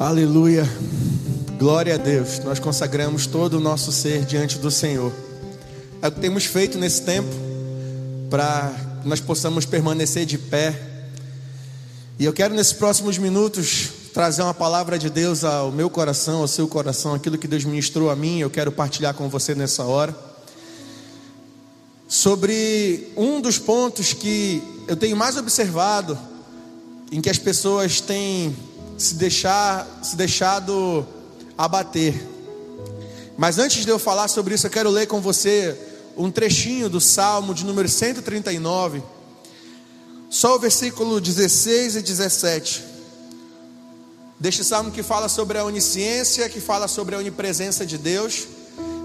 Aleluia. Glória a Deus. Nós consagramos todo o nosso ser diante do Senhor. É o que temos feito nesse tempo para que nós possamos permanecer de pé. E eu quero nesses próximos minutos trazer uma palavra de Deus ao meu coração, ao seu coração, aquilo que Deus ministrou a mim, eu quero partilhar com você nessa hora. Sobre um dos pontos que eu tenho mais observado em que as pessoas têm se, deixar, se deixado abater. Mas antes de eu falar sobre isso, eu quero ler com você um trechinho do Salmo de número 139, só o versículo 16 e 17. Deste salmo que fala sobre a onisciência, que fala sobre a onipresença de Deus.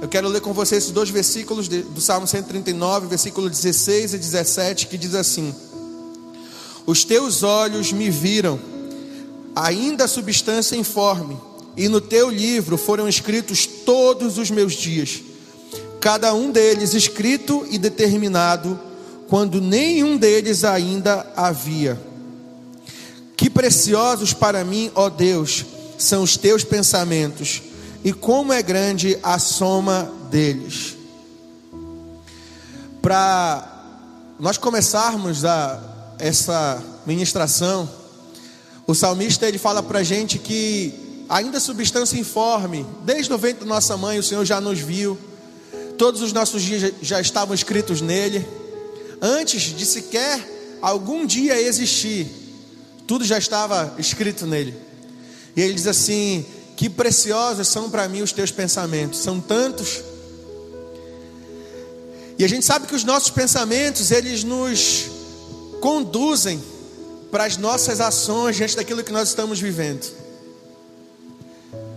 Eu quero ler com você esses dois versículos do Salmo 139, versículo 16 e 17, que diz assim: Os teus olhos me viram, ainda a substância informe e no teu livro foram escritos todos os meus dias, cada um deles escrito e determinado, quando nenhum deles ainda havia. Que preciosos para mim, ó Deus, são os teus pensamentos, e como é grande a soma deles. Para nós começarmos a, essa ministração, o salmista ele fala para a gente que ainda substância informe, desde o ventre da nossa mãe, o Senhor já nos viu, todos os nossos dias já estavam escritos nele, antes de sequer algum dia existir, tudo já estava escrito nele. E ele diz assim: Que preciosos são para mim os teus pensamentos, são tantos. E a gente sabe que os nossos pensamentos, eles nos conduzem para as nossas ações diante daquilo que nós estamos vivendo.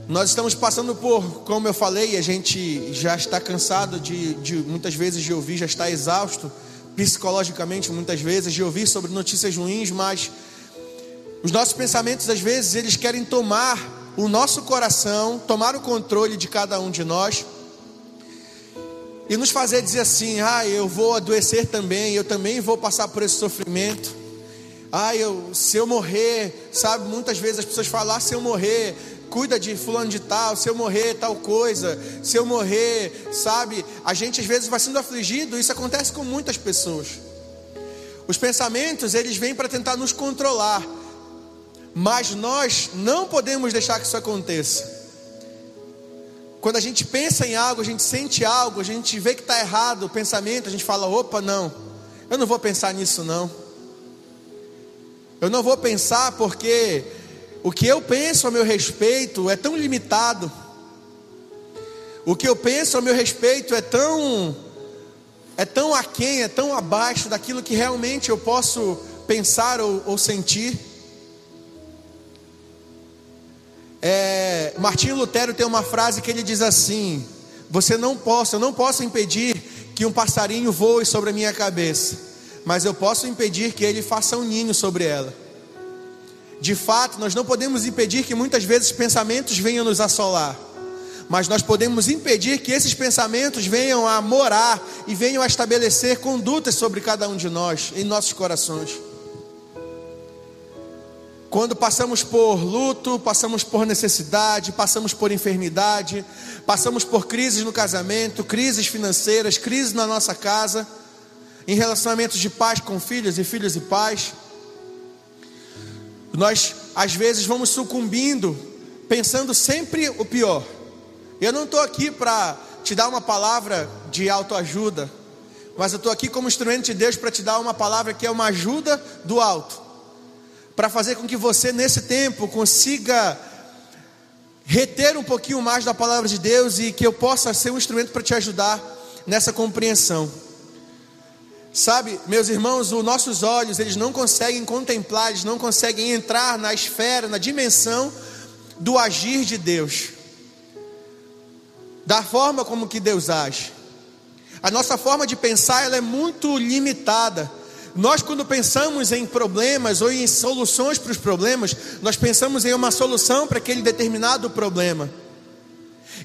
Nós estamos passando por, como eu falei, a gente já está cansado de, de, muitas vezes de ouvir, já está exausto psicologicamente muitas vezes de ouvir sobre notícias ruins, mas os nossos pensamentos às vezes eles querem tomar o nosso coração, tomar o controle de cada um de nós e nos fazer dizer assim: "Ah, eu vou adoecer também, eu também vou passar por esse sofrimento". Ah, eu, se eu morrer, sabe, muitas vezes as pessoas falam, ah, se eu morrer, cuida de fulano de tal, se eu morrer, tal coisa, se eu morrer, sabe? A gente às vezes vai sendo afligido, isso acontece com muitas pessoas. Os pensamentos, eles vêm para tentar nos controlar, mas nós não podemos deixar que isso aconteça. Quando a gente pensa em algo, a gente sente algo, a gente vê que está errado o pensamento, a gente fala: opa, não, eu não vou pensar nisso, não. Eu não vou pensar porque o que eu penso a meu respeito é tão limitado. O que eu penso a meu respeito é tão é tão aquém, é tão abaixo daquilo que realmente eu posso pensar ou, ou sentir. É, Martinho Lutero tem uma frase que ele diz assim: Você não posso, eu não posso impedir que um passarinho voe sobre a minha cabeça, mas eu posso impedir que ele faça um ninho sobre ela. De fato, nós não podemos impedir que muitas vezes pensamentos venham nos assolar, mas nós podemos impedir que esses pensamentos venham a morar e venham a estabelecer condutas sobre cada um de nós, em nossos corações. Quando passamos por luto, passamos por necessidade, passamos por enfermidade, passamos por crises no casamento, crises financeiras, crises na nossa casa, em relacionamentos de pais com filhos e filhos e pais. Nós, às vezes, vamos sucumbindo, pensando sempre o pior. Eu não estou aqui para te dar uma palavra de autoajuda, mas eu estou aqui como instrumento de Deus para te dar uma palavra que é uma ajuda do alto, para fazer com que você, nesse tempo, consiga reter um pouquinho mais da palavra de Deus e que eu possa ser um instrumento para te ajudar nessa compreensão. Sabe, meus irmãos, os nossos olhos, eles não conseguem contemplar, eles não conseguem entrar na esfera, na dimensão do agir de Deus. Da forma como que Deus age. A nossa forma de pensar, ela é muito limitada. Nós quando pensamos em problemas ou em soluções para os problemas, nós pensamos em uma solução para aquele determinado problema.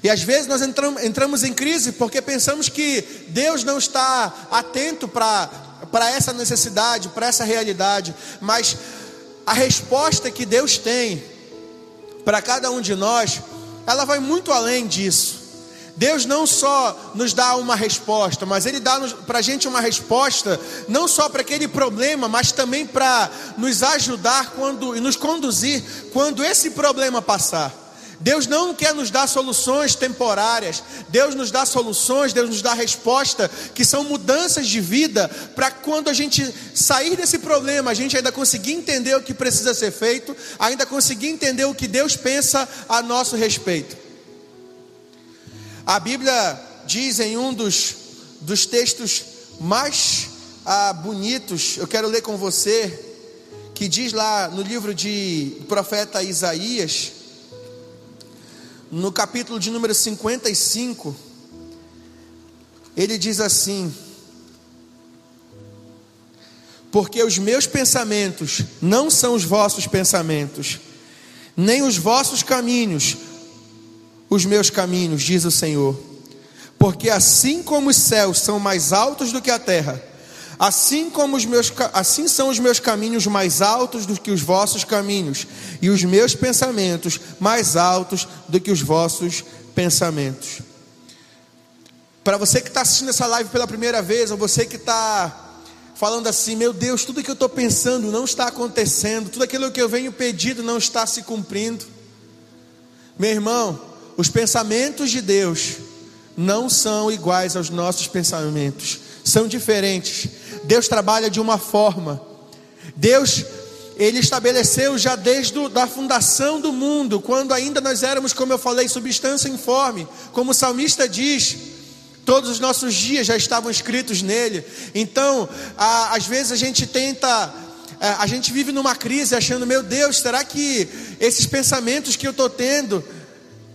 E às vezes nós entramos, em crise porque pensamos que Deus não está atento para essa necessidade, para essa realidade. Mas a resposta que Deus tem para cada um de nós, ela vai muito além disso. Deus não só nos dá uma resposta, mas Ele dá para a gente uma resposta, não só para aquele problema, mas também para nos ajudar quando, e nos conduzir quando esse problema passar. Deus não quer nos dar soluções temporárias, Deus nos dá soluções, Deus nos dá resposta, que são mudanças de vida, para quando a gente sair desse problema, a gente ainda conseguir entender o que precisa ser feito, ainda conseguir entender o que Deus pensa a nosso respeito. A Bíblia diz em um dos, dos textos mais ah, bonitos, eu quero ler com você, que diz lá no livro de profeta Isaías, no capítulo de número 55, ele diz assim: Porque os meus pensamentos não são os vossos pensamentos, nem os vossos caminhos os meus caminhos, diz o Senhor. Porque assim como os céus são mais altos do que a terra, assim como os meus assim são os meus caminhos mais altos do que os vossos caminhos, e os meus pensamentos mais altos do que os vossos pensamentos. Para você que está assistindo essa live pela primeira vez, ou você que está falando assim, meu Deus, tudo que eu estou pensando não está acontecendo, tudo aquilo que eu venho pedindo não está se cumprindo. Meu irmão, os pensamentos de Deus não são iguais aos nossos pensamentos, são diferentes. Deus trabalha de uma forma. Deus ele estabeleceu já desde a fundação do mundo, quando ainda nós éramos, como eu falei, substância informe, como o salmista diz, todos os nossos dias já estavam escritos nele. Então, a, às vezes a gente tenta, a, a gente vive numa crise achando, meu Deus, será que esses pensamentos que eu estou tendo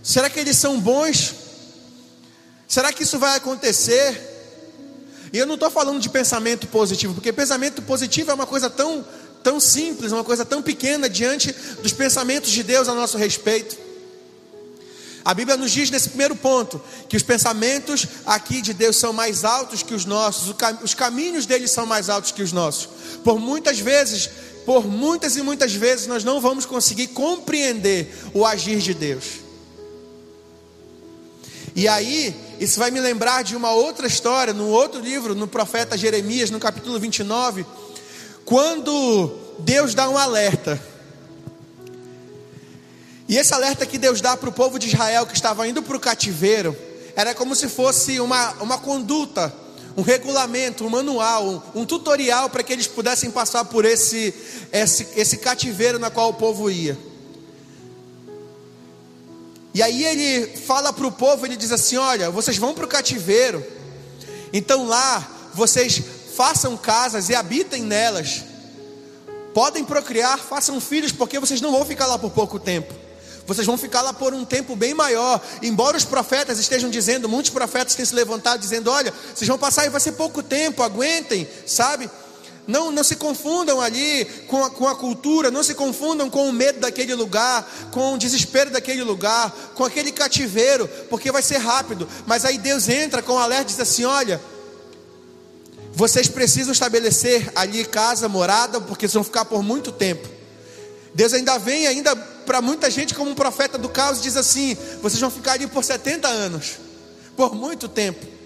Será que eles são bons? Será que isso vai acontecer? E eu não estou falando de pensamento positivo, porque pensamento positivo é uma coisa tão, tão simples, uma coisa tão pequena diante dos pensamentos de Deus a nosso respeito. A Bíblia nos diz nesse primeiro ponto que os pensamentos aqui de Deus são mais altos que os nossos, os caminhos dele são mais altos que os nossos. Por muitas vezes, por muitas e muitas vezes, nós não vamos conseguir compreender o agir de Deus. E aí, isso vai me lembrar de uma outra história, no outro livro, no profeta Jeremias, no capítulo 29, quando Deus dá um alerta. E esse alerta que Deus dá para o povo de Israel que estava indo para o cativeiro, era como se fosse uma, uma conduta, um regulamento, um manual, um, um tutorial para que eles pudessem passar por esse, esse, esse cativeiro na qual o povo ia. E aí ele fala para o povo, ele diz assim: olha, vocês vão para o cativeiro, então lá vocês façam casas e habitem nelas. Podem procriar, façam filhos, porque vocês não vão ficar lá por pouco tempo. Vocês vão ficar lá por um tempo bem maior. Embora os profetas estejam dizendo, muitos profetas têm se levantado dizendo: olha, vocês vão passar e vai ser pouco tempo, aguentem, sabe? Não, não se confundam ali com a, com a cultura, não se confundam com o medo daquele lugar, com o desespero daquele lugar, com aquele cativeiro, porque vai ser rápido. Mas aí Deus entra com o alerta e diz assim: olha, vocês precisam estabelecer ali casa, morada, porque vocês vão ficar por muito tempo. Deus ainda vem, ainda para muita gente, como um profeta do caos, diz assim: vocês vão ficar ali por 70 anos, por muito tempo.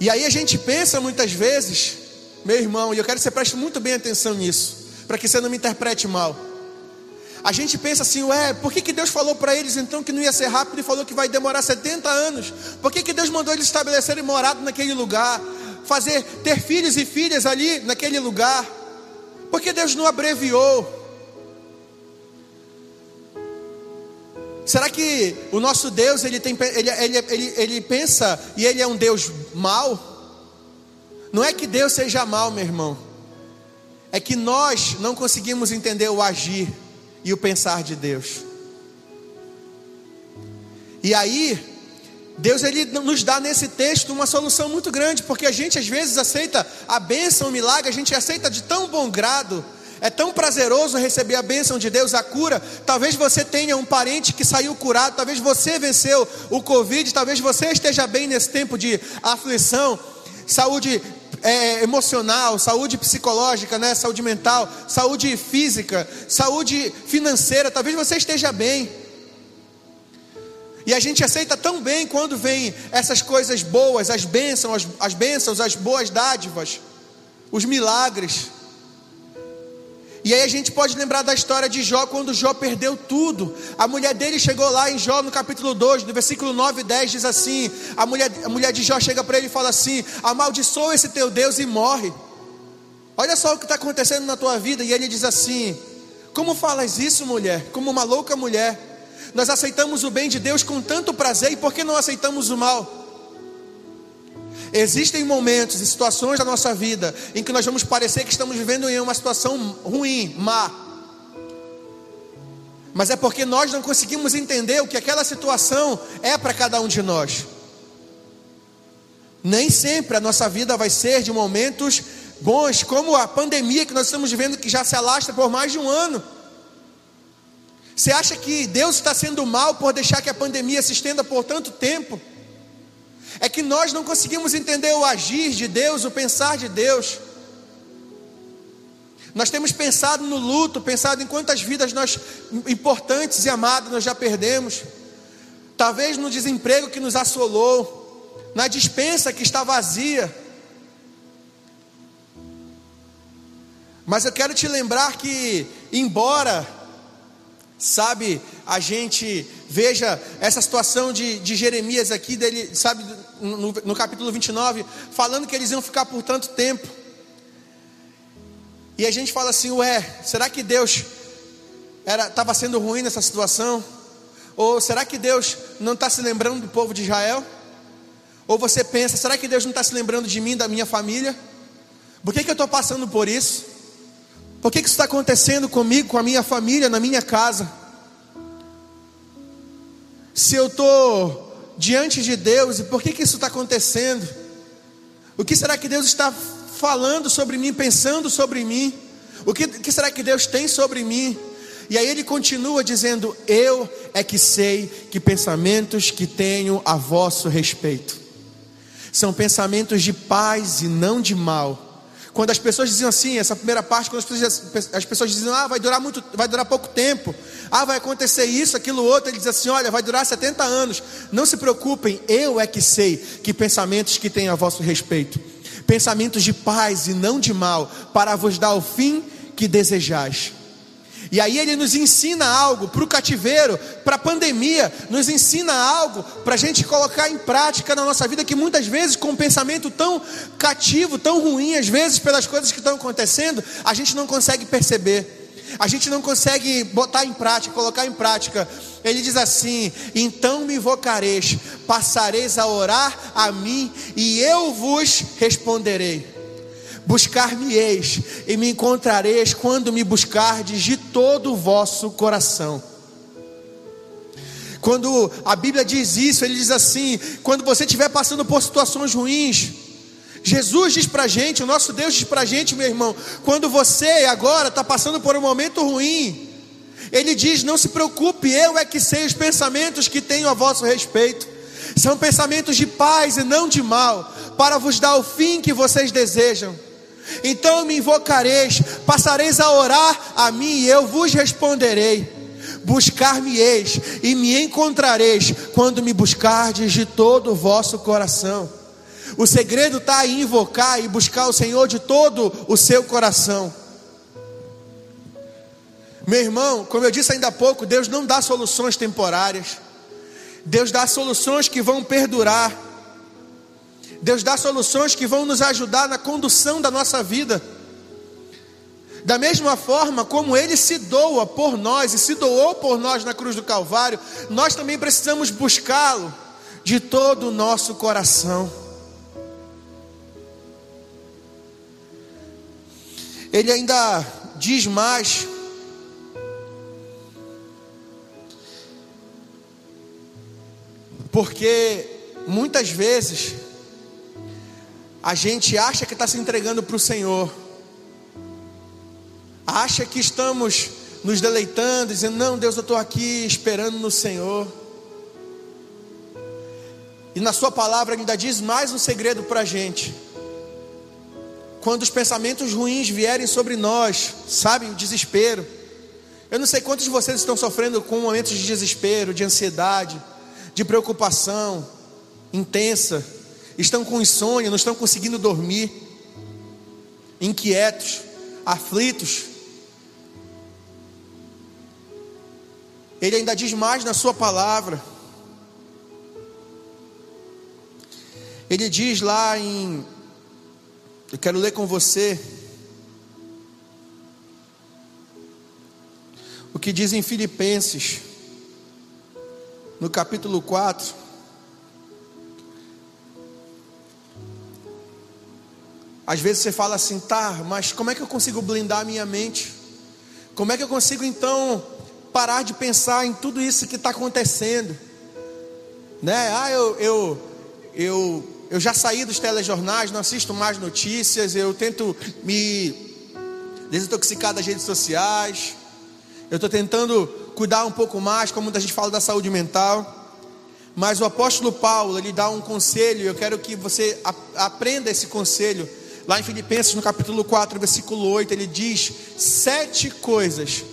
E aí a gente pensa muitas vezes, meu irmão, e eu quero que você preste muito bem atenção nisso, para que você não me interprete mal. A gente pensa assim, ué, por que, que Deus falou para eles então que não ia ser rápido e falou que vai demorar 70 anos? Por que, que Deus mandou eles estabelecerem morado naquele lugar? Fazer, ter filhos e filhas ali naquele lugar? Por que Deus não abreviou? Será que o nosso Deus ele, tem, ele, ele, ele, ele pensa e ele é um Deus mau? Não é que Deus seja mau, meu irmão. É que nós não conseguimos entender o agir e o pensar de Deus. E aí, Deus ele nos dá nesse texto uma solução muito grande, porque a gente às vezes aceita a bênção, o milagre, a gente aceita de tão bom grado é tão prazeroso receber a bênção de Deus, a cura. Talvez você tenha um parente que saiu curado, talvez você venceu o Covid, talvez você esteja bem nesse tempo de aflição, saúde é, emocional, saúde psicológica, né? saúde mental, saúde física, saúde financeira. Talvez você esteja bem. E a gente aceita tão bem quando vem essas coisas boas, as bênçãos, as, as bênçãos, as boas dádivas, os milagres. E aí a gente pode lembrar da história de Jó, quando Jó perdeu tudo. A mulher dele chegou lá em Jó, no capítulo 2, no versículo 9 e 10, diz assim: a mulher, a mulher de Jó chega para ele e fala assim: amaldiçoa esse teu Deus e morre. Olha só o que está acontecendo na tua vida. E ele diz assim: Como falas isso, mulher? Como uma louca mulher. Nós aceitamos o bem de Deus com tanto prazer, e por que não aceitamos o mal? Existem momentos e situações da nossa vida em que nós vamos parecer que estamos vivendo em uma situação ruim, má. Mas é porque nós não conseguimos entender o que aquela situação é para cada um de nós. Nem sempre a nossa vida vai ser de momentos bons, como a pandemia que nós estamos vivendo, que já se alastra por mais de um ano. Você acha que Deus está sendo mal por deixar que a pandemia se estenda por tanto tempo? É que nós não conseguimos entender o agir de Deus, o pensar de Deus. Nós temos pensado no luto, pensado em quantas vidas nós importantes e amadas nós já perdemos. Talvez no desemprego que nos assolou, na dispensa que está vazia. Mas eu quero te lembrar que, embora, sabe, a gente veja essa situação de, de Jeremias aqui, dele, sabe, no, no capítulo 29, falando que eles iam ficar por tanto tempo. E a gente fala assim, ué, será que Deus estava sendo ruim nessa situação? Ou será que Deus não está se lembrando do povo de Israel? Ou você pensa, será que Deus não está se lembrando de mim, da minha família? Por que, que eu estou passando por isso? Por que, que isso está acontecendo comigo, com a minha família, na minha casa? se eu estou diante de Deus e por que, que isso está acontecendo? O que será que Deus está falando sobre mim, pensando sobre mim? O que, que será que Deus tem sobre mim? E aí ele continua dizendo: Eu é que sei que pensamentos que tenho a vosso respeito são pensamentos de paz e não de mal quando as pessoas diziam assim, essa primeira parte, quando as pessoas, as pessoas diziam, ah, vai durar muito, vai durar pouco tempo, ah, vai acontecer isso, aquilo outro, ele diz assim, olha, vai durar 70 anos. Não se preocupem, eu é que sei que pensamentos que têm a vosso respeito, pensamentos de paz e não de mal, para vos dar o fim que desejais. E aí ele nos ensina algo para o cativeiro, para a pandemia, nos ensina algo para a gente colocar em prática na nossa vida, que muitas vezes, com um pensamento tão cativo, tão ruim, às vezes, pelas coisas que estão acontecendo, a gente não consegue perceber. A gente não consegue botar em prática, colocar em prática. Ele diz assim: Então me invocareis, passareis a orar a mim, e eu vos responderei. Buscar-me-eis e me encontrareis quando me buscardes de todo o vosso coração. Quando a Bíblia diz isso, ele diz assim: quando você estiver passando por situações ruins, Jesus diz para a gente, o nosso Deus diz para a gente, meu irmão, quando você agora está passando por um momento ruim, Ele diz: não se preocupe, eu é que sei os pensamentos que tenho a vosso respeito, são pensamentos de paz e não de mal, para vos dar o fim que vocês desejam. Então me invocareis, passareis a orar a mim e eu vos responderei. Buscar-me-eis e me encontrareis quando me buscardes de todo o vosso coração. O segredo está em invocar e buscar o Senhor de todo o seu coração. Meu irmão, como eu disse ainda há pouco, Deus não dá soluções temporárias. Deus dá soluções que vão perdurar. Deus dá soluções que vão nos ajudar na condução da nossa vida. Da mesma forma como Ele se doa por nós e se doou por nós na cruz do Calvário, nós também precisamos buscá-lo de todo o nosso coração. Ele ainda diz mais. Porque muitas vezes a gente acha que está se entregando para o Senhor, acha que estamos nos deleitando, dizendo: Não, Deus, eu estou aqui esperando no Senhor. E na Sua palavra ainda diz mais um segredo para a gente: quando os pensamentos ruins vierem sobre nós, sabe, o desespero. Eu não sei quantos de vocês estão sofrendo com momentos de desespero, de ansiedade, de preocupação intensa, estão com insônia, não estão conseguindo dormir, inquietos, aflitos. Ele ainda diz mais na sua palavra. Ele diz lá em. Eu quero ler com você. O que diz em Filipenses, no capítulo 4. Às vezes você fala assim, tá, mas como é que eu consigo blindar a minha mente? Como é que eu consigo então parar de pensar em tudo isso que está acontecendo? Né? Ah, eu, eu, eu eu já saí dos telejornais, não assisto mais notícias, eu tento me desintoxicar das redes sociais, eu estou tentando cuidar um pouco mais, como muita gente fala da saúde mental. Mas o apóstolo Paulo, ele dá um conselho, eu quero que você aprenda esse conselho. Lá em Filipenses, no capítulo 4, versículo 8, ele diz sete coisas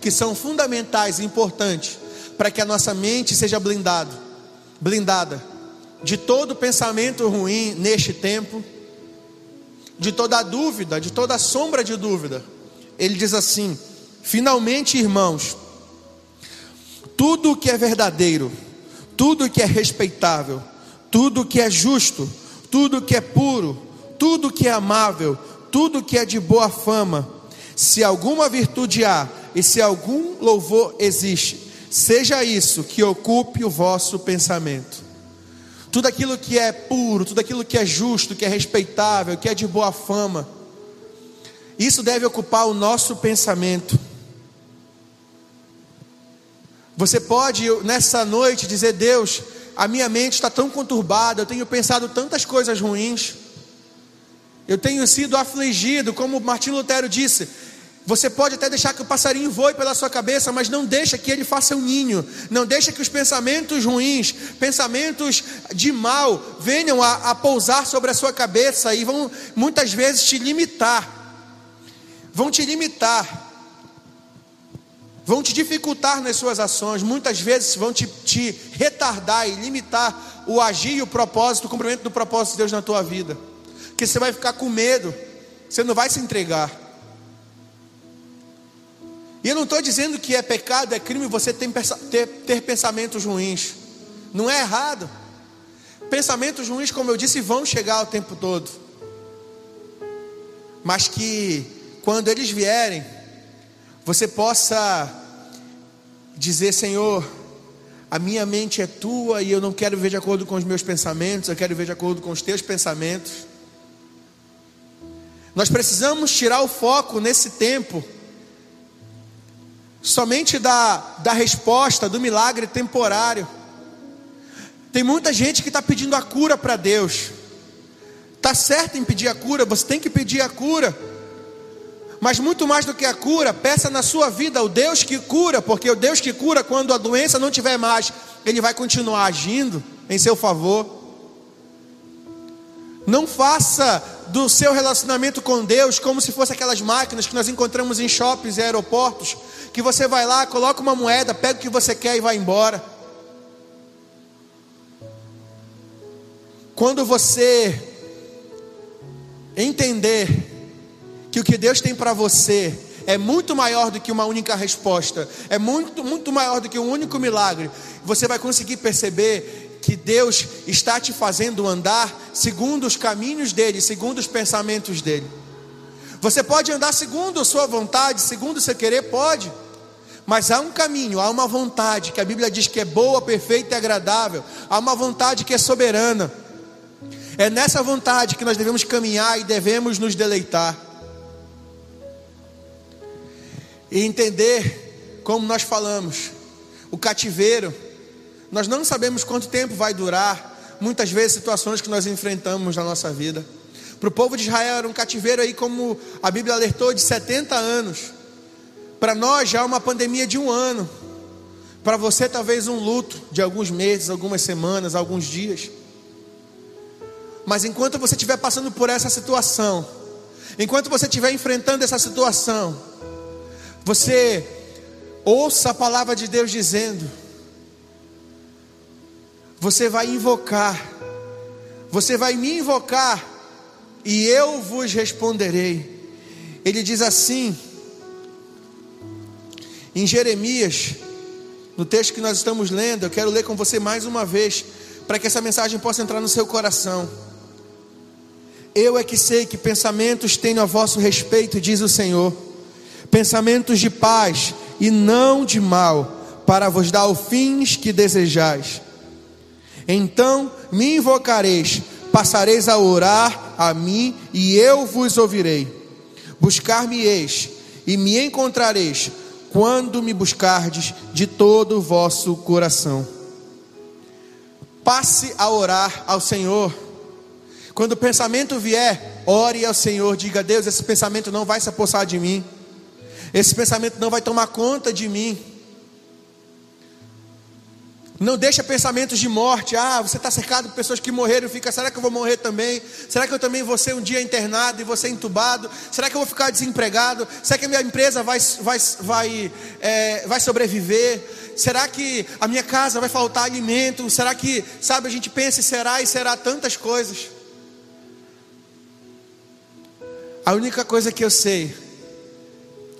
que são fundamentais e importantes para que a nossa mente seja blindado, blindada de todo pensamento ruim neste tempo, de toda dúvida, de toda sombra de dúvida. Ele diz assim: finalmente, irmãos, tudo o que é verdadeiro, tudo o que é respeitável, tudo o que é justo, tudo o que é puro, tudo que é amável, tudo que é de boa fama, se alguma virtude há e se algum louvor existe, seja isso que ocupe o vosso pensamento. Tudo aquilo que é puro, tudo aquilo que é justo, que é respeitável, que é de boa fama, isso deve ocupar o nosso pensamento. Você pode nessa noite dizer: Deus, a minha mente está tão conturbada, eu tenho pensado tantas coisas ruins, eu tenho sido afligido, como Martim Lutero disse: você pode até deixar que o passarinho voe pela sua cabeça, mas não deixa que ele faça um ninho. Não deixa que os pensamentos ruins, pensamentos de mal, venham a, a pousar sobre a sua cabeça e vão muitas vezes te limitar. Vão te limitar. Vão te dificultar nas suas ações. Muitas vezes vão te, te retardar e limitar o agir e o propósito, o cumprimento do propósito de Deus na tua vida. Que você vai ficar com medo. Você não vai se entregar. E eu não estou dizendo que é pecado, é crime você ter, ter, pensamentos ruins. Não é errado. Pensamentos ruins, como eu disse, vão chegar o tempo todo. Mas que quando eles vierem, você possa dizer: Senhor, a minha mente é tua e eu não quero ver de acordo com os meus pensamentos, eu quero ver de acordo com os teus pensamentos. Nós precisamos tirar o foco nesse tempo somente da, da resposta, do milagre temporário. Tem muita gente que está pedindo a cura para Deus. Está certo em pedir a cura, você tem que pedir a cura. Mas muito mais do que a cura, peça na sua vida o Deus que cura, porque o Deus que cura, quando a doença não tiver mais, Ele vai continuar agindo em seu favor. Não faça do seu relacionamento com Deus como se fosse aquelas máquinas que nós encontramos em shoppings e aeroportos, que você vai lá, coloca uma moeda, pega o que você quer e vai embora. Quando você entender que o que Deus tem para você é muito maior do que uma única resposta, é muito, muito maior do que um único milagre, você vai conseguir perceber que Deus está te fazendo andar segundo os caminhos dele, segundo os pensamentos dele. Você pode andar segundo a sua vontade, segundo o seu querer, pode. Mas há um caminho, há uma vontade que a Bíblia diz que é boa, perfeita e agradável. Há uma vontade que é soberana. É nessa vontade que nós devemos caminhar e devemos nos deleitar. E entender, como nós falamos, o cativeiro nós não sabemos quanto tempo vai durar, muitas vezes, situações que nós enfrentamos na nossa vida. Para o povo de Israel era um cativeiro aí, como a Bíblia alertou, de 70 anos. Para nós já é uma pandemia de um ano. Para você, talvez um luto de alguns meses, algumas semanas, alguns dias. Mas enquanto você estiver passando por essa situação, enquanto você estiver enfrentando essa situação, você ouça a palavra de Deus dizendo: você vai invocar, você vai me invocar, e eu vos responderei. Ele diz assim, em Jeremias, no texto que nós estamos lendo, eu quero ler com você mais uma vez, para que essa mensagem possa entrar no seu coração. Eu é que sei que pensamentos tenho a vosso respeito, diz o Senhor, pensamentos de paz e não de mal, para vos dar os fins que desejais. Então me invocareis, passareis a orar a mim, e eu vos ouvirei. Buscar-me-eis, e me encontrareis, quando me buscardes de todo o vosso coração. Passe a orar ao Senhor quando o pensamento vier, ore ao Senhor, diga: Deus, esse pensamento não vai se apossar de mim, esse pensamento não vai tomar conta de mim. Não deixa pensamentos de morte. Ah, você está cercado por pessoas que morreram. Fica, será que eu vou morrer também? Será que eu também vou ser um dia internado e ser entubado? Será que eu vou ficar desempregado? Será que a minha empresa vai, vai, vai, é, vai sobreviver? Será que a minha casa vai faltar alimento? Será que, sabe, a gente pensa e será e será tantas coisas. A única coisa que eu sei,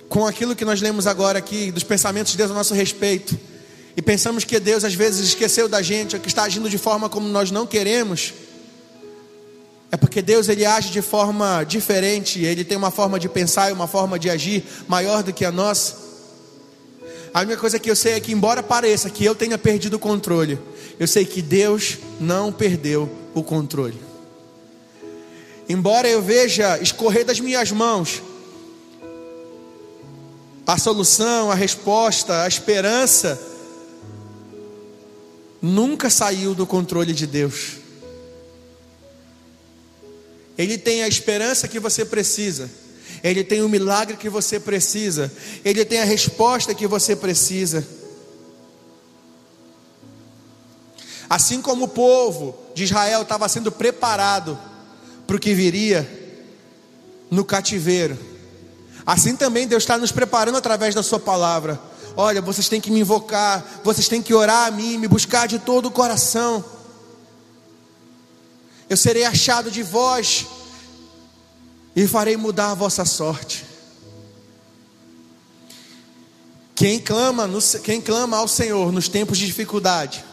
com aquilo que nós lemos agora aqui, dos pensamentos de Deus a nosso respeito, e pensamos que Deus às vezes esqueceu da gente, ou que está agindo de forma como nós não queremos, é porque Deus ele age de forma diferente, ele tem uma forma de pensar e uma forma de agir maior do que a nossa. A única coisa que eu sei é que, embora pareça que eu tenha perdido o controle, eu sei que Deus não perdeu o controle. Embora eu veja escorrer das minhas mãos a solução, a resposta, a esperança, nunca saiu do controle de Deus. Ele tem a esperança que você precisa, Ele tem o milagre que você precisa, Ele tem a resposta que você precisa. Assim como o povo de Israel estava sendo preparado para o que viria no cativeiro. Assim também Deus está nos preparando através da Sua palavra. Olha, vocês têm que me invocar, vocês têm que orar a mim, me buscar de todo o coração. Eu serei achado de vós e farei mudar a vossa sorte. Quem clama, no, quem clama ao Senhor nos tempos de dificuldade,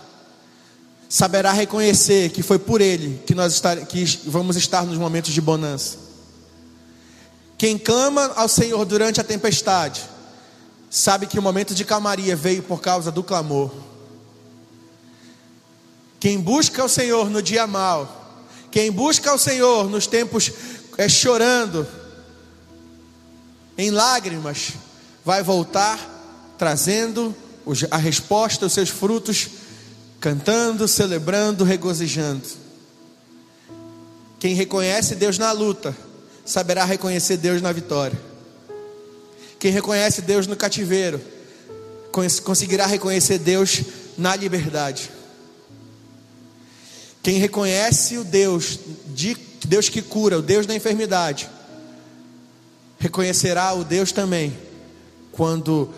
saberá reconhecer que foi por Ele que nós estar, que vamos estar nos momentos de bonança. Quem clama ao Senhor durante a tempestade, sabe que o momento de calmaria veio por causa do clamor. Quem busca o Senhor no dia mal, quem busca o Senhor nos tempos é, chorando, em lágrimas, vai voltar trazendo a resposta, os seus frutos cantando, celebrando, regozijando. Quem reconhece Deus na luta, saberá reconhecer Deus na vitória. Quem reconhece Deus no cativeiro, conseguirá reconhecer Deus na liberdade. Quem reconhece o Deus, de, Deus que cura, o Deus da enfermidade, reconhecerá o Deus também quando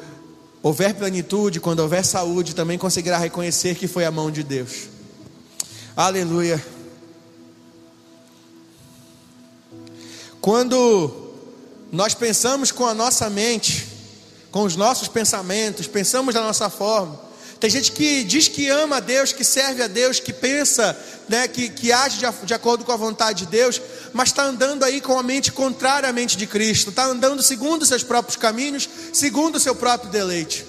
houver plenitude, quando houver saúde, também conseguirá reconhecer que foi a mão de Deus. Aleluia. Quando nós pensamos com a nossa mente, com os nossos pensamentos, pensamos da nossa forma, tem gente que diz que ama a Deus, que serve a Deus, que pensa, né, que, que age de, de acordo com a vontade de Deus, mas está andando aí com a mente contrariamente de Cristo, está andando segundo seus próprios caminhos, segundo o seu próprio deleite.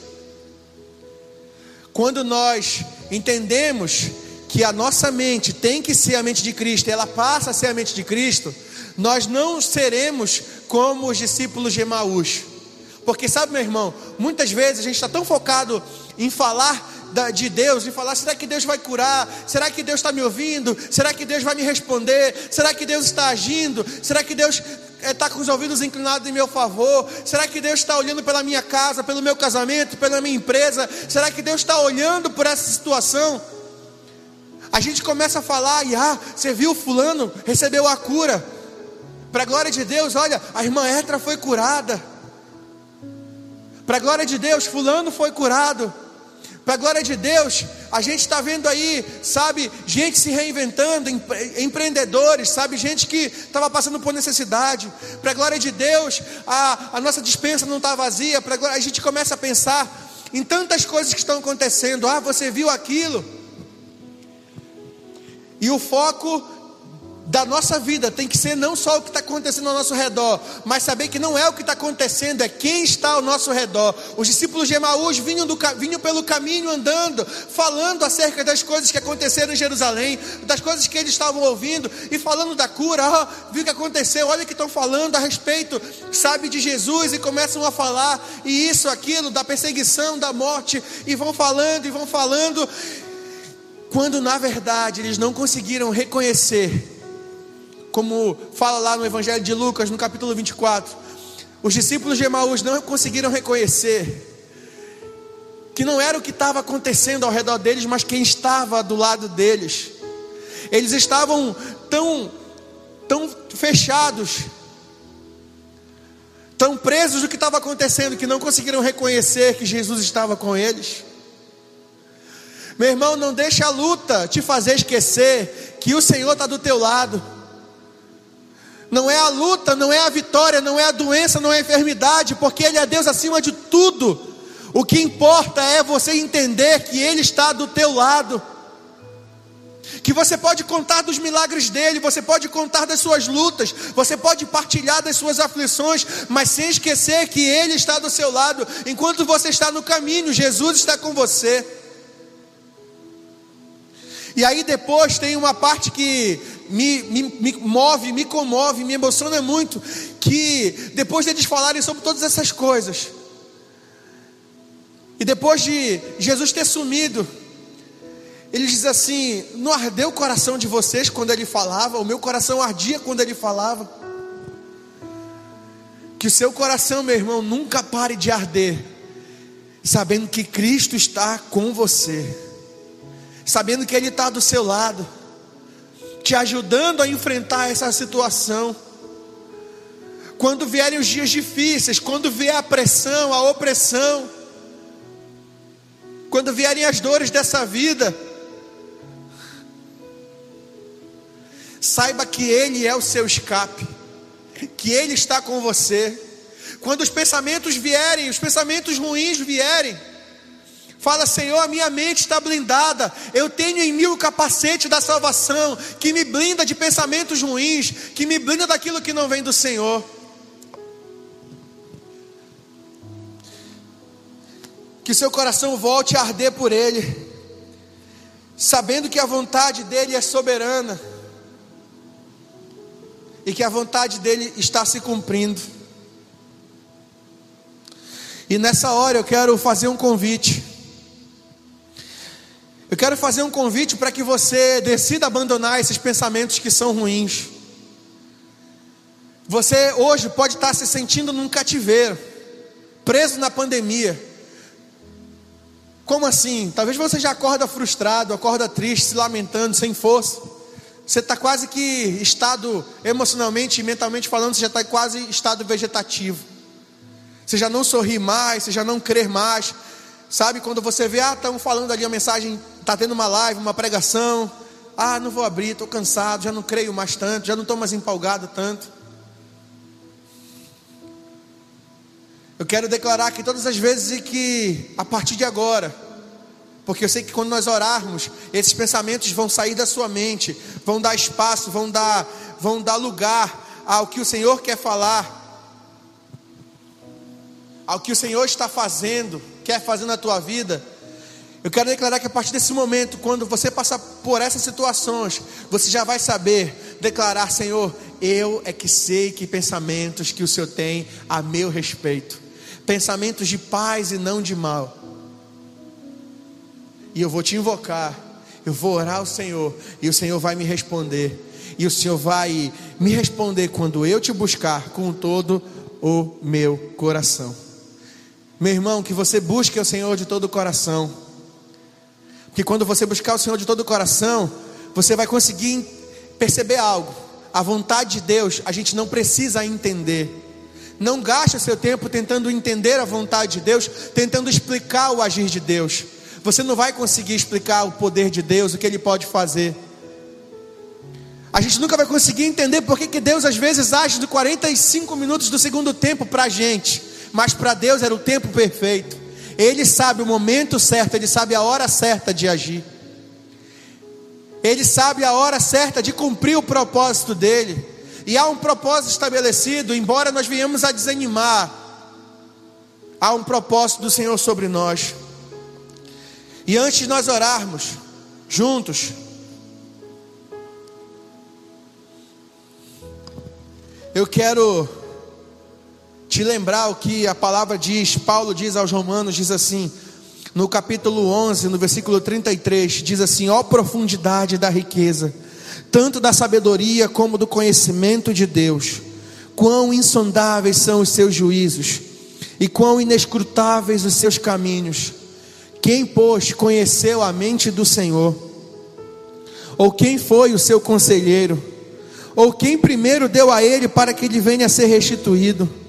Quando nós entendemos que a nossa mente tem que ser a mente de Cristo, ela passa a ser a mente de Cristo, nós não seremos como os discípulos de Emaús. Porque sabe, meu irmão, muitas vezes a gente está tão focado em falar de Deus, em falar: será que Deus vai curar? Será que Deus está me ouvindo? Será que Deus vai me responder? Será que Deus está agindo? Será que Deus está com os ouvidos inclinados em meu favor? Será que Deus está olhando pela minha casa, pelo meu casamento, pela minha empresa? Será que Deus está olhando por essa situação? A gente começa a falar, e ah, você viu fulano, recebeu a cura. Para a glória de Deus, olha, a irmã Etra foi curada. Para a glória de Deus, Fulano foi curado. Para a glória de Deus, a gente está vendo aí, sabe, gente se reinventando, empre empreendedores, sabe, gente que estava passando por necessidade. Para a glória de Deus, a, a nossa dispensa não está vazia. Para a gente começa a pensar em tantas coisas que estão acontecendo. Ah, você viu aquilo? E o foco da nossa vida tem que ser não só o que está acontecendo ao nosso redor, mas saber que não é o que está acontecendo, é quem está ao nosso redor. Os discípulos de Emaús vinham, do, vinham pelo caminho andando, falando acerca das coisas que aconteceram em Jerusalém, das coisas que eles estavam ouvindo e falando da cura. Oh, viu o que aconteceu? Olha o que estão falando a respeito, sabe, de Jesus e começam a falar, e isso, aquilo, da perseguição, da morte, e vão falando e vão falando, quando na verdade eles não conseguiram reconhecer como fala lá no Evangelho de Lucas, no capítulo 24, os discípulos de Emaús não conseguiram reconhecer que não era o que estava acontecendo ao redor deles, mas quem estava do lado deles. Eles estavam tão, tão fechados, tão presos do que estava acontecendo, que não conseguiram reconhecer que Jesus estava com eles. Meu irmão, não deixe a luta te fazer esquecer que o Senhor está do teu lado não é a luta, não é a vitória, não é a doença, não é a enfermidade, porque Ele é Deus acima de tudo. O que importa é você entender que Ele está do teu lado. Que você pode contar dos milagres dele, você pode contar das suas lutas, você pode partilhar das suas aflições, mas sem esquecer que Ele está do seu lado, enquanto você está no caminho, Jesus está com você. E aí depois tem uma parte que me, me, me move, me comove, me emociona muito, que depois deles falarem sobre todas essas coisas, e depois de Jesus ter sumido, ele diz assim: Não ardeu o coração de vocês quando ele falava? O meu coração ardia quando ele falava. Que o seu coração, meu irmão, nunca pare de arder, sabendo que Cristo está com você sabendo que Ele está do seu lado, te ajudando a enfrentar essa situação. Quando vierem os dias difíceis, quando vier a pressão, a opressão, quando vierem as dores dessa vida, saiba que Ele é o seu escape, que Ele está com você. Quando os pensamentos vierem, os pensamentos ruins vierem, Fala, Senhor, a minha mente está blindada. Eu tenho em mim o capacete da salvação, que me blinda de pensamentos ruins, que me blinda daquilo que não vem do Senhor. Que seu coração volte a arder por Ele, sabendo que a vontade dEle é soberana e que a vontade dEle está se cumprindo. E nessa hora eu quero fazer um convite. Eu quero fazer um convite para que você decida abandonar esses pensamentos que são ruins. Você hoje pode estar se sentindo num cativeiro, preso na pandemia. Como assim? Talvez você já acorda frustrado, acorda triste, se lamentando, sem força. Você está quase que estado emocionalmente e mentalmente falando, você já está quase estado vegetativo. Você já não sorri mais, você já não crê mais, Sabe quando você vê, ah, estão falando ali uma mensagem, está tendo uma live, uma pregação. Ah, não vou abrir, estou cansado, já não creio mais tanto, já não estou mais empolgado tanto. Eu quero declarar que todas as vezes que, a partir de agora, porque eu sei que quando nós orarmos, esses pensamentos vão sair da sua mente, vão dar espaço, vão dar, vão dar lugar ao que o Senhor quer falar, ao que o Senhor está fazendo quer fazer na tua vida, eu quero declarar que a partir desse momento, quando você passar por essas situações, você já vai saber declarar: Senhor, eu é que sei que pensamentos que o Senhor tem a meu respeito, pensamentos de paz e não de mal. E eu vou te invocar, eu vou orar ao Senhor, e o Senhor vai me responder, e o Senhor vai me responder quando eu te buscar com todo o meu coração. Meu irmão, que você busque o Senhor de todo o coração. Porque quando você buscar o Senhor de todo o coração, você vai conseguir perceber algo. a vontade de Deus, a gente não precisa entender. Não gaste seu tempo tentando entender a vontade de Deus, tentando explicar o agir de Deus. Você não vai conseguir explicar o poder de Deus, o que Ele pode fazer. A gente nunca vai conseguir entender por que Deus às vezes age de 45 minutos do segundo tempo para a gente, mas para Deus era o tempo perfeito. Ele sabe o momento certo, ele sabe a hora certa de agir. Ele sabe a hora certa de cumprir o propósito dele. E há um propósito estabelecido, embora nós venhamos a desanimar, há um propósito do Senhor sobre nós. E antes de nós orarmos juntos, Eu quero te lembrar o que a palavra diz, Paulo diz aos Romanos, diz assim, no capítulo 11, no versículo 33, diz assim: Ó profundidade da riqueza, tanto da sabedoria como do conhecimento de Deus, quão insondáveis são os seus juízos, e quão inescrutáveis os seus caminhos. Quem, pois, conheceu a mente do Senhor? Ou quem foi o seu conselheiro? Ou quem primeiro deu a ele para que ele venha a ser restituído?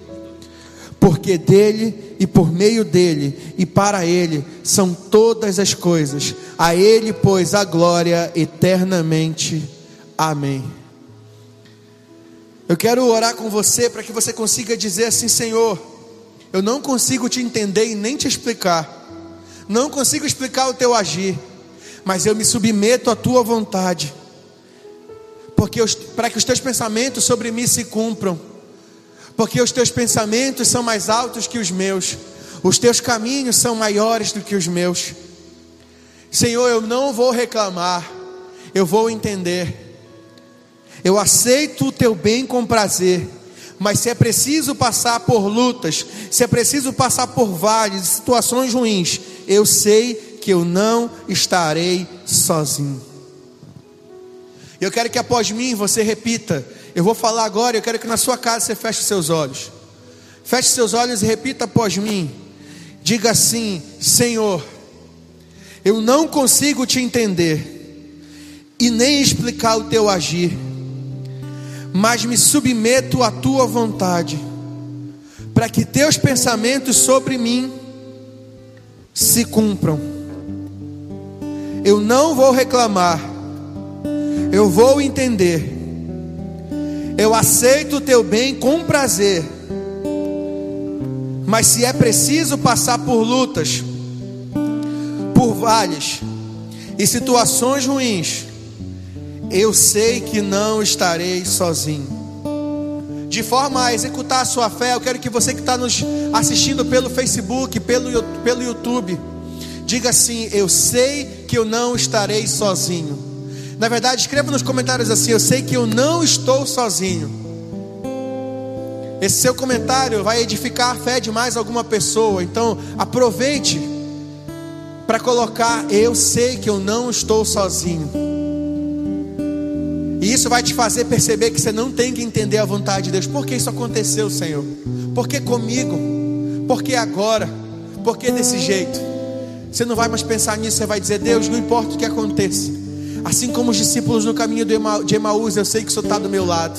Porque dele e por meio dele e para ele são todas as coisas. A ele, pois, a glória eternamente. Amém. Eu quero orar com você para que você consiga dizer assim: Senhor, eu não consigo te entender e nem te explicar, não consigo explicar o teu agir, mas eu me submeto à tua vontade porque para que os teus pensamentos sobre mim se cumpram, porque os teus pensamentos são mais altos que os meus, os teus caminhos são maiores do que os meus. Senhor, eu não vou reclamar, eu vou entender. Eu aceito o teu bem com prazer, mas se é preciso passar por lutas, se é preciso passar por vales, situações ruins, eu sei que eu não estarei sozinho. Eu quero que após mim você repita. Eu vou falar agora, eu quero que na sua casa você feche seus olhos. Feche seus olhos e repita após mim. Diga assim: Senhor, eu não consigo te entender e nem explicar o teu agir, mas me submeto à tua vontade, para que teus pensamentos sobre mim se cumpram. Eu não vou reclamar eu vou entender. Eu aceito o teu bem com prazer. Mas se é preciso passar por lutas, por vales e situações ruins, eu sei que não estarei sozinho. De forma a executar a sua fé, eu quero que você que está nos assistindo pelo Facebook, pelo, pelo YouTube, diga assim: Eu sei que eu não estarei sozinho. Na verdade, escreva nos comentários assim: Eu sei que eu não estou sozinho. Esse seu comentário vai edificar a fé de mais alguma pessoa. Então, aproveite para colocar: Eu sei que eu não estou sozinho. E isso vai te fazer perceber que você não tem que entender a vontade de Deus. Por que isso aconteceu, Senhor? Por que comigo? Por que agora? Por que desse jeito? Você não vai mais pensar nisso, você vai dizer: Deus, não importa o que aconteça. Assim como os discípulos no caminho de Emaús, eu sei que o Senhor está do meu lado.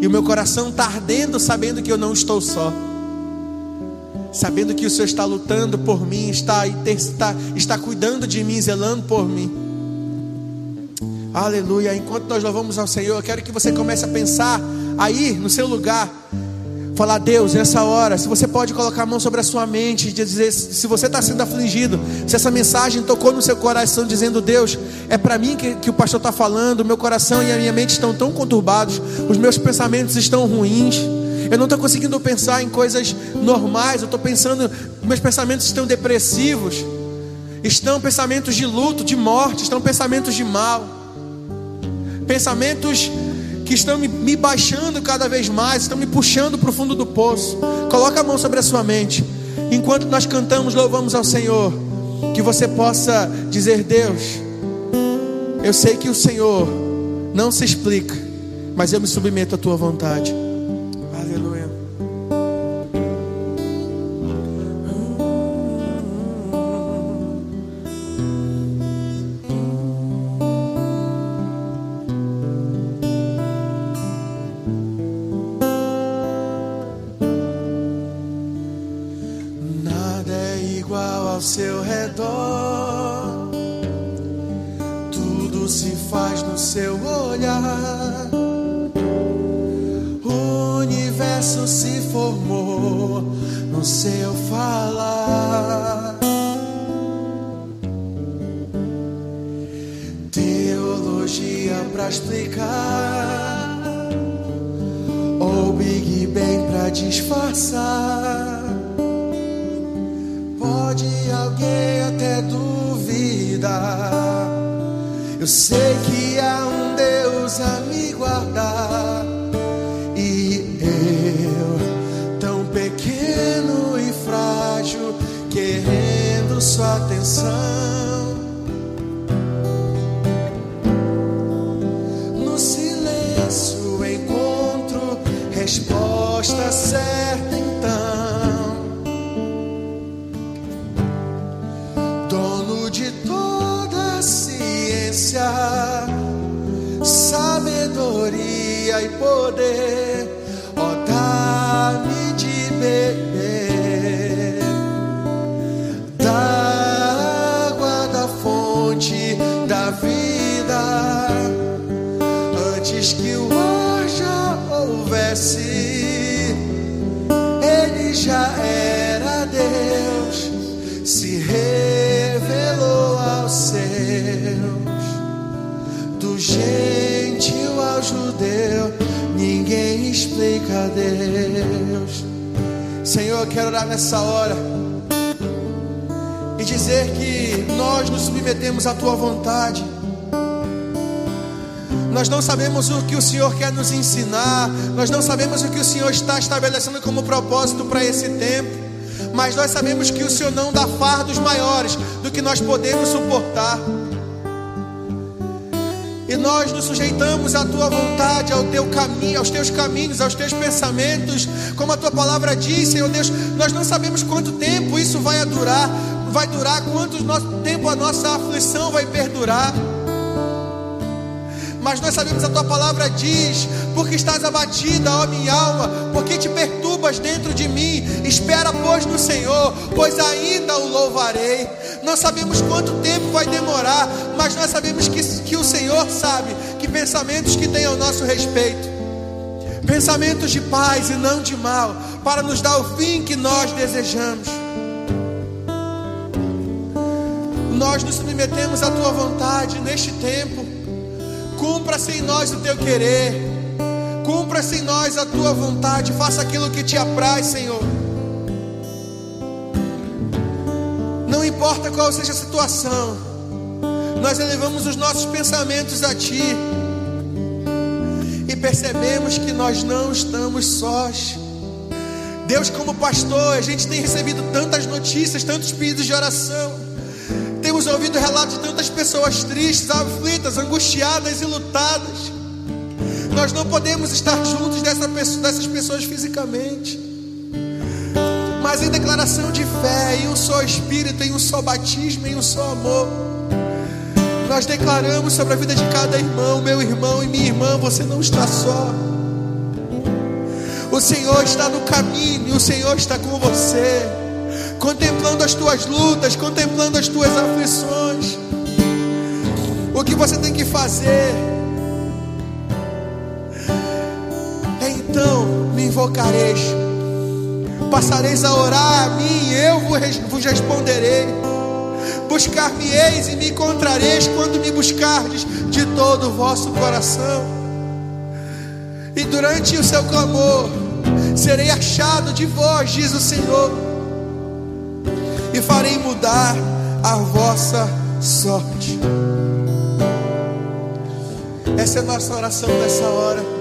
E o meu coração está ardendo, sabendo que eu não estou só. Sabendo que o Senhor está lutando por mim, está, está, está cuidando de mim, zelando por mim. Aleluia. Enquanto nós louvamos ao Senhor, eu quero que você comece a pensar aí no seu lugar falar, Deus, nessa hora, se você pode colocar a mão sobre a sua mente e dizer, se você está sendo afligido, se essa mensagem tocou no seu coração, dizendo, Deus, é para mim que, que o pastor está falando, meu coração e a minha mente estão tão conturbados, os meus pensamentos estão ruins, eu não estou conseguindo pensar em coisas normais, eu estou pensando, meus pensamentos estão depressivos, estão pensamentos de luto, de morte, estão pensamentos de mal, pensamentos que estão me, baixando cada vez mais, estão me puxando para o fundo do poço. Coloca a mão sobre a sua mente. Enquanto nós cantamos, louvamos ao Senhor. Que você possa dizer: Deus, eu sei que o Senhor não se explica, mas eu me submeto à tua vontade. Sua atenção. No silêncio encontro resposta certa então. Dono de toda a ciência, sabedoria e poder, Deus. Senhor, eu quero orar nessa hora e dizer que nós nos submetemos à tua vontade. Nós não sabemos o que o Senhor quer nos ensinar, nós não sabemos o que o Senhor está estabelecendo como propósito para esse tempo, mas nós sabemos que o Senhor não dá fardos maiores do que nós podemos suportar. E nós nos sujeitamos à tua vontade, ao teu caminho, aos teus caminhos, aos teus pensamentos, como a tua palavra diz, Senhor Deus. Nós não sabemos quanto tempo isso vai durar, vai durar, quanto tempo a nossa aflição vai perdurar. Mas nós sabemos a tua palavra diz: porque estás abatida, ó minha alma, porque te perturbas dentro de mim. Espera, pois, no Senhor, pois ainda o louvarei. Não sabemos quanto tempo vai demorar, mas nós sabemos que, que o Senhor sabe que pensamentos que tem ao nosso respeito, pensamentos de paz e não de mal, para nos dar o fim que nós desejamos. Nós nos submetemos à tua vontade neste tempo. Cumpra-se em nós o teu querer. Cumpra-se em nós a tua vontade. Faça aquilo que te apraz, Senhor. Não importa qual seja a situação, nós elevamos os nossos pensamentos a Ti e percebemos que nós não estamos sós. Deus, como pastor, a gente tem recebido tantas notícias, tantos pedidos de oração. Temos ouvido relatos de tantas pessoas tristes, aflitas, angustiadas e lutadas. Nós não podemos estar juntos dessa dessas pessoas fisicamente. Mas em declaração de fé, em um só Espírito, em um só batismo, em um só amor, nós declaramos sobre a vida de cada irmão, meu irmão e minha irmã, você não está só. O Senhor está no caminho, o Senhor está com você contemplando as tuas lutas, contemplando as tuas aflições. O que você tem que fazer é então me invocareis, passareis a orar a mim, eu vos responderei. Buscar-me-eis e me encontrareis quando me buscardes de todo o vosso coração. E durante o seu clamor serei achado de vós, diz o Senhor e farei mudar a vossa sorte. Essa é a nossa oração nessa hora.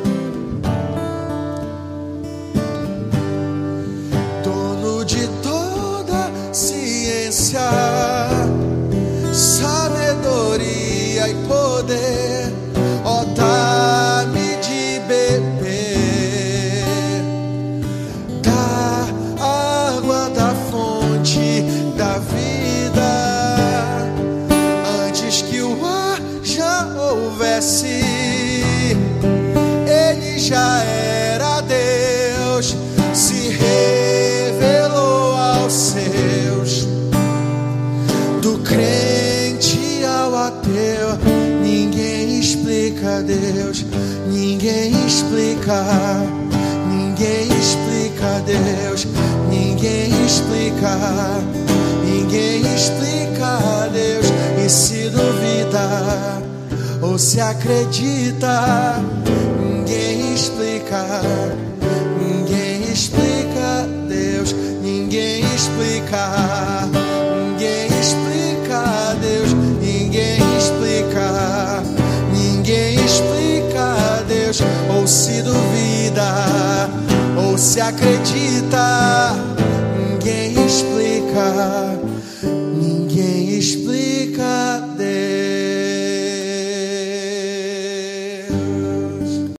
Explica, ninguém explica Deus, ninguém explica, ninguém explica Deus. E se duvida ou se acredita, ninguém explica, Deus, ou se duvida, ou se acredita, ninguém explica.